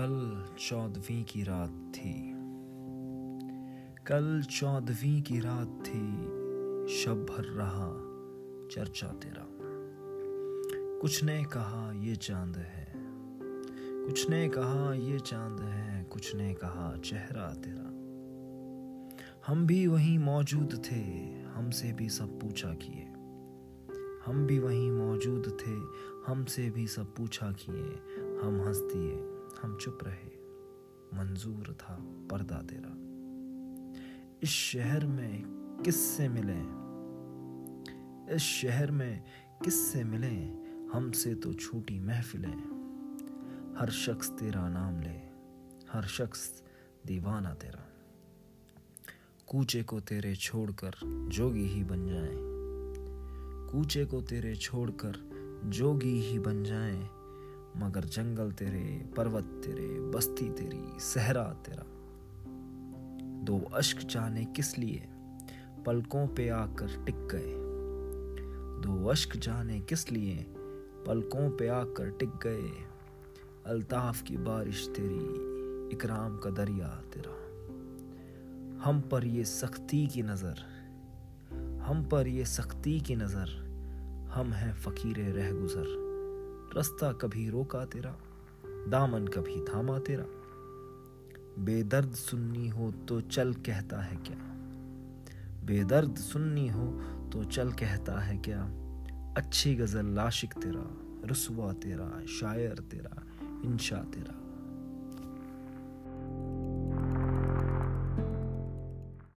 चौदहवीं की रात थी। कल चौदहवीं की रात थी। शब भर रहा चर्चा तेरा। कुछ ने कहा ये चाँद है। कुछ ने कहा ये चाँद है। कुछ ने कहा चेहरा तेरा। हम भी वहीं मौजूद थे। हमसे भी सब पूछा किए। हम भी वहीं मौजूद थे। हमसे भी सब पूछा किए। हम हंस दिए। हम चुप रहे। मंजूर था पर्दा तेरा। इस शहर में किससे मिले? इस शहर में किससे मिले? हमसे तो छोटी महफिलें। हर शख्स तेरा नाम ले। हर शख्स दीवाना तेरा। कूचे को तेरे छोड़कर जोगी ही बन जाए। कूचे को तेरे छोड़कर जोगी ही बन जाए। मगर जंगल तेरे, पर्वत तेरे, बस्ती तेरी, सहरा तेरा। दो अश्क जाने किस लिए पलकों पे आकर टिक गए। दो अश्क जाने किस लिए पलकों पे आकर टिक गए। अल्ताफ की बारिश तेरी, इकराम का दरिया तेरा। हम पर ये सख्ती की नज़र, हम पर ये सख्ती की नज़र, हम हैं फ़कीर रह गुज़र। रास्ता कभी रोका तेरा, दामन कभी थामा तेरा। बेदर्द सुननी हो तो चल कहता है क्या? बेदर्द सुननी हो तो चल कहता है क्या? अच्छी गज़ल लाशिक तेरा रसुआ तेरा, शायर तेरा, इंशा तेरा।